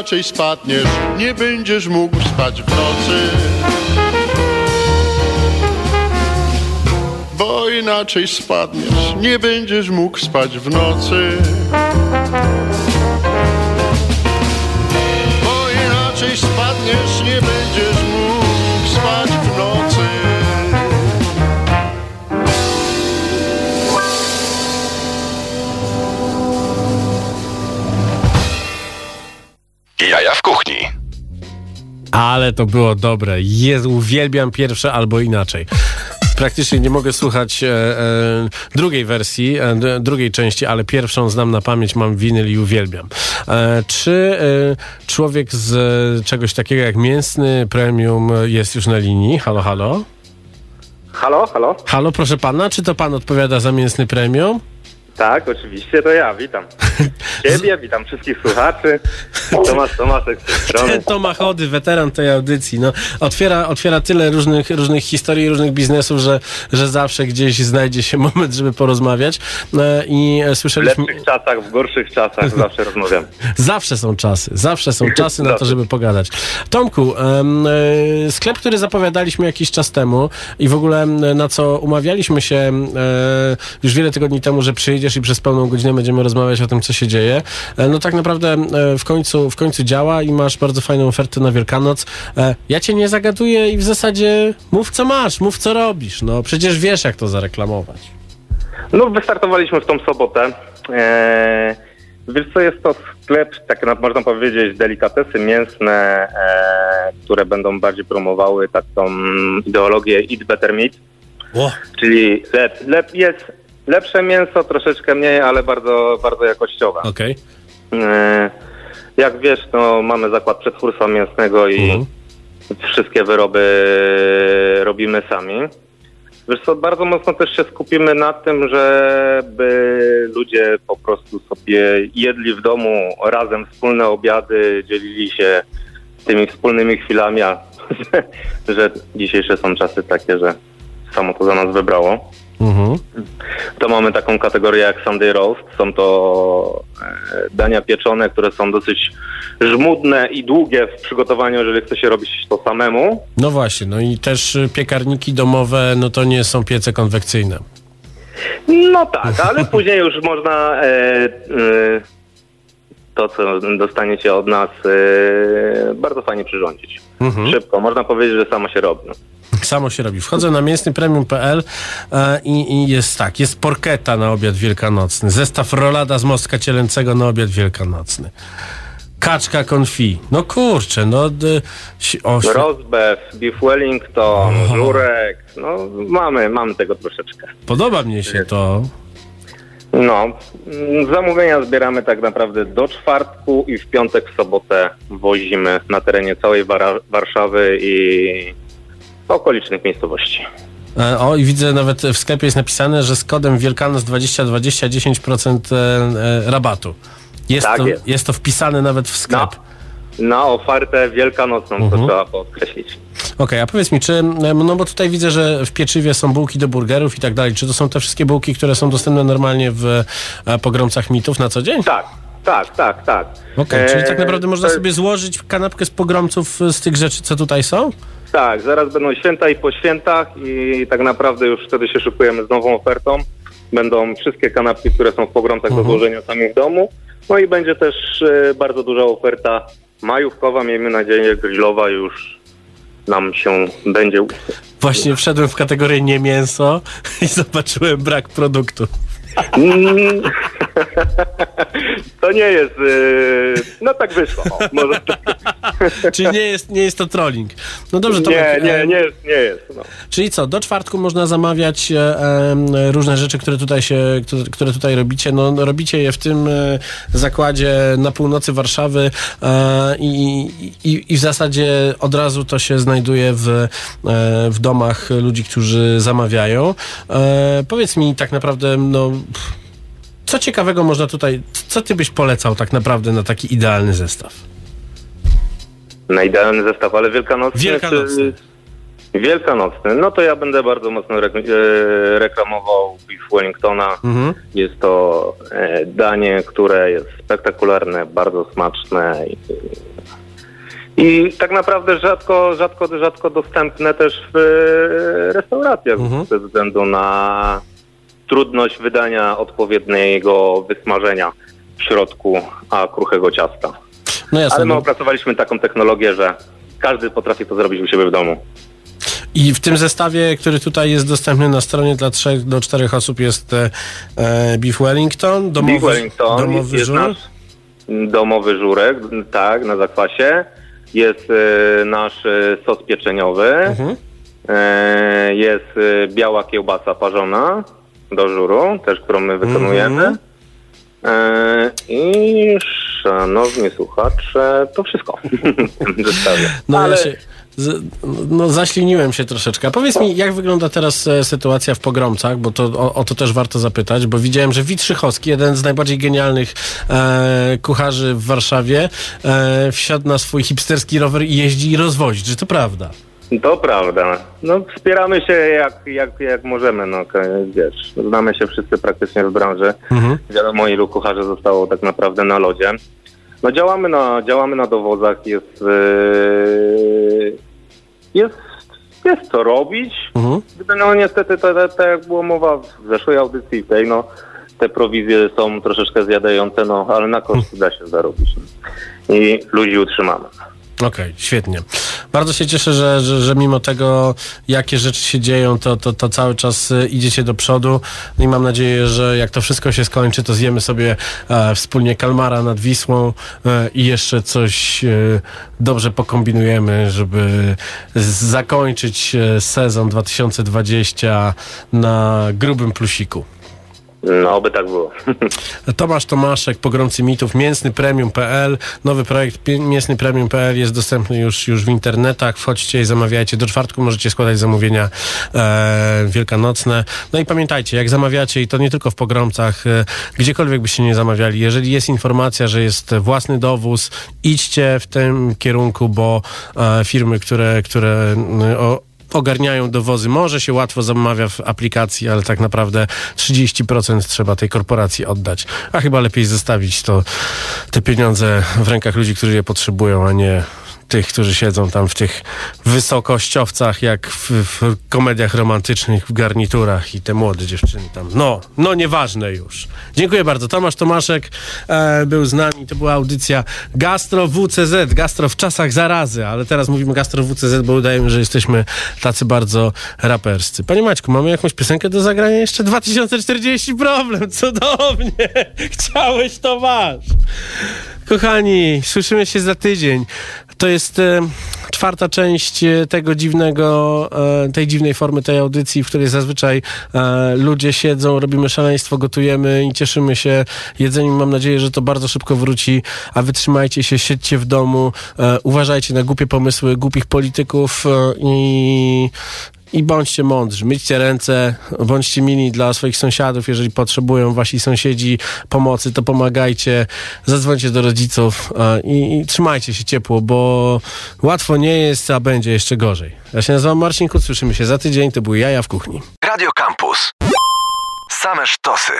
inaczej spadniesz, nie będziesz mógł spać w nocy. Bo inaczej spadniesz, nie będziesz mógł spać w nocy. Ale to było dobre. Jezu, uwielbiam pierwsze albo inaczej. Praktycznie nie mogę słuchać e, e, drugiej wersji, e, drugiej części, ale pierwszą znam na pamięć, mam winyl i uwielbiam. E, czy e, człowiek z e, czegoś takiego jak mięsny premium jest już na linii? Halo, halo? Halo, halo? Halo, proszę pana, czy to pan odpowiada za mięsny premium? Tak, oczywiście, to ja, witam. Ciebie, witam wszystkich słuchaczy. Tomasz Tomaszek z tej strony. Tomasz Chody, weteran tej audycji, no, otwiera, otwiera tyle różnych, różnych historii, różnych biznesów, że, że zawsze gdzieś znajdzie się moment, żeby porozmawiać. E, I e, W słyszeliśmy... lepszych czasach, w gorszych czasach zawsze rozmawiam. Zawsze są czasy, zawsze są czasy na to, żeby pogadać. Tomku, e, sklep, który zapowiadaliśmy jakiś czas temu i w ogóle na co umawialiśmy się e, już wiele tygodni temu, że przyjdziesz i przez pełną godzinę będziemy rozmawiać o tym, co się dzieje, e, no tak naprawdę e, w końcu, w końcu działa i masz bardzo fajną ofertę na Wielkanoc. E, ja cię nie zagaduję i w zasadzie mów, co masz, mów, co robisz. No przecież wiesz, jak to zareklamować. No, wystartowaliśmy w tą sobotę. Eee, wiesz co, jest to sklep, tak na- można powiedzieć, delikatesy mięsne, e, które będą bardziej promowały taką ideologię Eat Better Meat. O. Czyli lep, lep, jest lepsze mięso, troszeczkę mniej, ale bardzo, bardzo jakościowe. Okej. E, Jak wiesz, no, mamy zakład przetwórstwa mięsnego i wszystkie wyroby robimy sami. Wiesz co, bardzo mocno też się skupimy na tym, żeby ludzie po prostu sobie jedli w domu razem wspólne obiady, dzielili się tymi wspólnymi chwilami, a że dzisiejsze są czasy takie, że samo to za nas wybrało. Mhm. To mamy taką kategorię jak Sunday Roast. Są to e, dania pieczone, które są dosyć żmudne i długie w przygotowaniu, jeżeli chce się robić to samemu. No właśnie, no i też y, piekarniki domowe, no to nie są piece konwekcyjne. No tak, ale później już można e, e, to, co dostaniecie od nas, e, bardzo fajnie przyrządzić. Mhm. Szybko, można powiedzieć, że samo się robi. No. Samo się robi. Wchodzę na mięsnypremium.pl e, i, i jest tak, jest porketa na obiad wielkanocny, zestaw rolada z mostka cielęcego na obiad wielkanocny. Kaczka konfi. No kurczę, no... O, Rozbew, beef wellington, żurek, no mamy, mamy tego troszeczkę. podoba mnie się to. No, mm, zamówienia zbieramy tak naprawdę do czwartku i w piątek, w sobotę wozimy na terenie całej Warszawy i okolicznych miejscowości. E, o, i widzę nawet w sklepie jest napisane, że z kodem Wielkanoc 2020 10% e, e, rabatu. Jest, Tak to, jest. jest to wpisane nawet w sklep. Na ofertę wielkanocną, to Mhm. trzeba podkreślić. Okej, a powiedz mi, czy, no bo tutaj widzę, że w pieczywie są bułki do burgerów i tak dalej, czy to są te wszystkie bułki, które są dostępne normalnie w e, pogromcach mitów na co dzień? Tak, tak, tak, tak. Okej, czyli tak E, naprawdę można to- sobie złożyć kanapkę z pogromców e, z tych rzeczy, co tutaj są? Tak, zaraz będą święta i po świętach i tak naprawdę już wtedy się szykujemy z nową ofertą. Będą wszystkie kanapki, które są w pogromcach Mhm. do złożenia sami w domu. No i będzie też e, bardzo duża oferta majówkowa, miejmy nadzieję grillowa już nam się będzie Właśnie wszedłem w kategorię nie mięso i zobaczyłem brak produktu. To nie jest. Yy, no tak wyszło. Może tak. Czyli nie jest, nie jest to trolling. No dobrze, to Nie, nie, nie jest, nie jest. No. Czyli co, do czwartku można zamawiać e, różne rzeczy, które tutaj się, które, tutaj robicie. No, no, robicie je w tym e, zakładzie na północy Warszawy e, i, i, i w zasadzie od razu to się znajduje w, w domach ludzi, którzy zamawiają. Powiedz mi tak naprawdę, no, co ciekawego można tutaj, co ty byś polecał tak naprawdę na taki idealny zestaw? Na idealny zestaw, ale wielkanocny. Wielkanocny. Czy... Wielkanocny. No to ja będę bardzo mocno re- e, reklamował Beef Wellingtona. Mhm. Jest to e, danie, które jest spektakularne, bardzo smaczne. I, tak naprawdę rzadko, rzadko, rzadko dostępne też w e, restauracjach ze względu na trudność wydania odpowiedniego wysmażenia w środku a kruchego ciasta. No jasne, Ale my no. opracowaliśmy taką technologię, że każdy potrafi to zrobić u siebie w domu. I w tym zestawie, który tutaj jest dostępny na stronie dla 3 do 4 osób jest e, e, Beef Wellington, domowy, Beef Wellington domowy jest żur. nasz domowy żurek, tak, na zakwasie. Jest e, nasz e, sos pieczeniowy. Mhm. E, jest e, biała kiełbasa parzona do żuru, też którą my wykonujemy. Mhm. E, I szanowni słuchacze, to wszystko. No Ale ja się, z, no zaśliniłem się troszeczkę. Powiedz mi, jak wygląda teraz e, sytuacja w Pogromcach, bo to, o, o to też warto zapytać, bo widziałem, że Witrzychowski, jeden z najbardziej genialnych e, kucharzy w Warszawie, e, wsiadł na swój hipsterski rower i jeździ i rozwozi. Czy to prawda? To prawda. No, wspieramy się jak, jak, jak możemy, no wiesz, znamy się wszyscy praktycznie w branży. Mhm. Wiadomo, ilu kucharzy zostało tak naprawdę na lodzie. No działamy na, działamy na dowozach, jest, yy, jest, jest co robić. Mhm. No niestety, tak jak było mowa w zeszłej audycji tej, no te prowizje są troszeczkę zjadające, no ale na koszt da się zarobić. I ludzi utrzymamy. Okej, świetnie. Bardzo się cieszę, że, że, że mimo tego, jakie rzeczy się dzieją, to, to, to cały czas e, idziecie do przodu. No i mam nadzieję, że jak to wszystko się skończy, to zjemy sobie e, wspólnie kalmara nad Wisłą e, i jeszcze coś e, dobrze pokombinujemy, żeby zakończyć e, sezon 2020 na grubym plusiku. No, oby tak było. Tomasz Tomaszek, Pogromcy Mitów, mięsnypremium.pl. Nowy projekt mięsnypremium.pl jest dostępny już, już w internetach. Wchodźcie i zamawiajcie. Do czwartku możecie składać zamówienia e, wielkanocne. No i pamiętajcie, jak zamawiacie, i to nie tylko w Pogromcach, e, gdziekolwiek byście nie zamawiali, jeżeli jest informacja, że jest własny dowóz, idźcie w tym kierunku, bo e, firmy, które, które o, ogarniają dowozy. Może się łatwo zamawia w aplikacji, ale tak naprawdę 30% trzeba tej korporacji oddać. A chyba lepiej zostawić to, te pieniądze w rękach ludzi, którzy je potrzebują, a nie tych, którzy siedzą tam w tych wysokościowcach, jak w, w komediach romantycznych, w garniturach i te młode dziewczyny tam. No, no nieważne już. Dziękuję bardzo. Tomasz Tomaszek e, był z nami. To była audycja Gastro WCZ. Gastro w czasach zarazy, ale teraz mówimy Gastro WCZ, bo udaje że jesteśmy tacy bardzo raperscy. Panie Maćku, mamy jakąś piosenkę do zagrania jeszcze? 2040 problem, cudownie. Chciałeś, to masz. Kochani, słyszymy się za tydzień. To jest e, czwarta część e, tego dziwnego, e, tej dziwnej formy tej audycji, w której zazwyczaj ludzie siedzą, robimy szaleństwo, gotujemy i cieszymy się jedzeniem. Mam nadzieję, że to bardzo szybko wróci, a wytrzymajcie się, siedźcie w domu, uważajcie na głupie pomysły głupich polityków i i bądźcie mądrzy, myćcie ręce, bądźcie mili dla swoich sąsiadów, jeżeli potrzebują wasi sąsiedzi pomocy, to pomagajcie, zadzwońcie do rodziców i, i trzymajcie się ciepło, bo łatwo nie jest, a będzie jeszcze gorzej. Ja się nazywam Marcin Kuc, słyszymy się za tydzień, to były Jaja w Kuchni. Radio Campus. Same sztosy.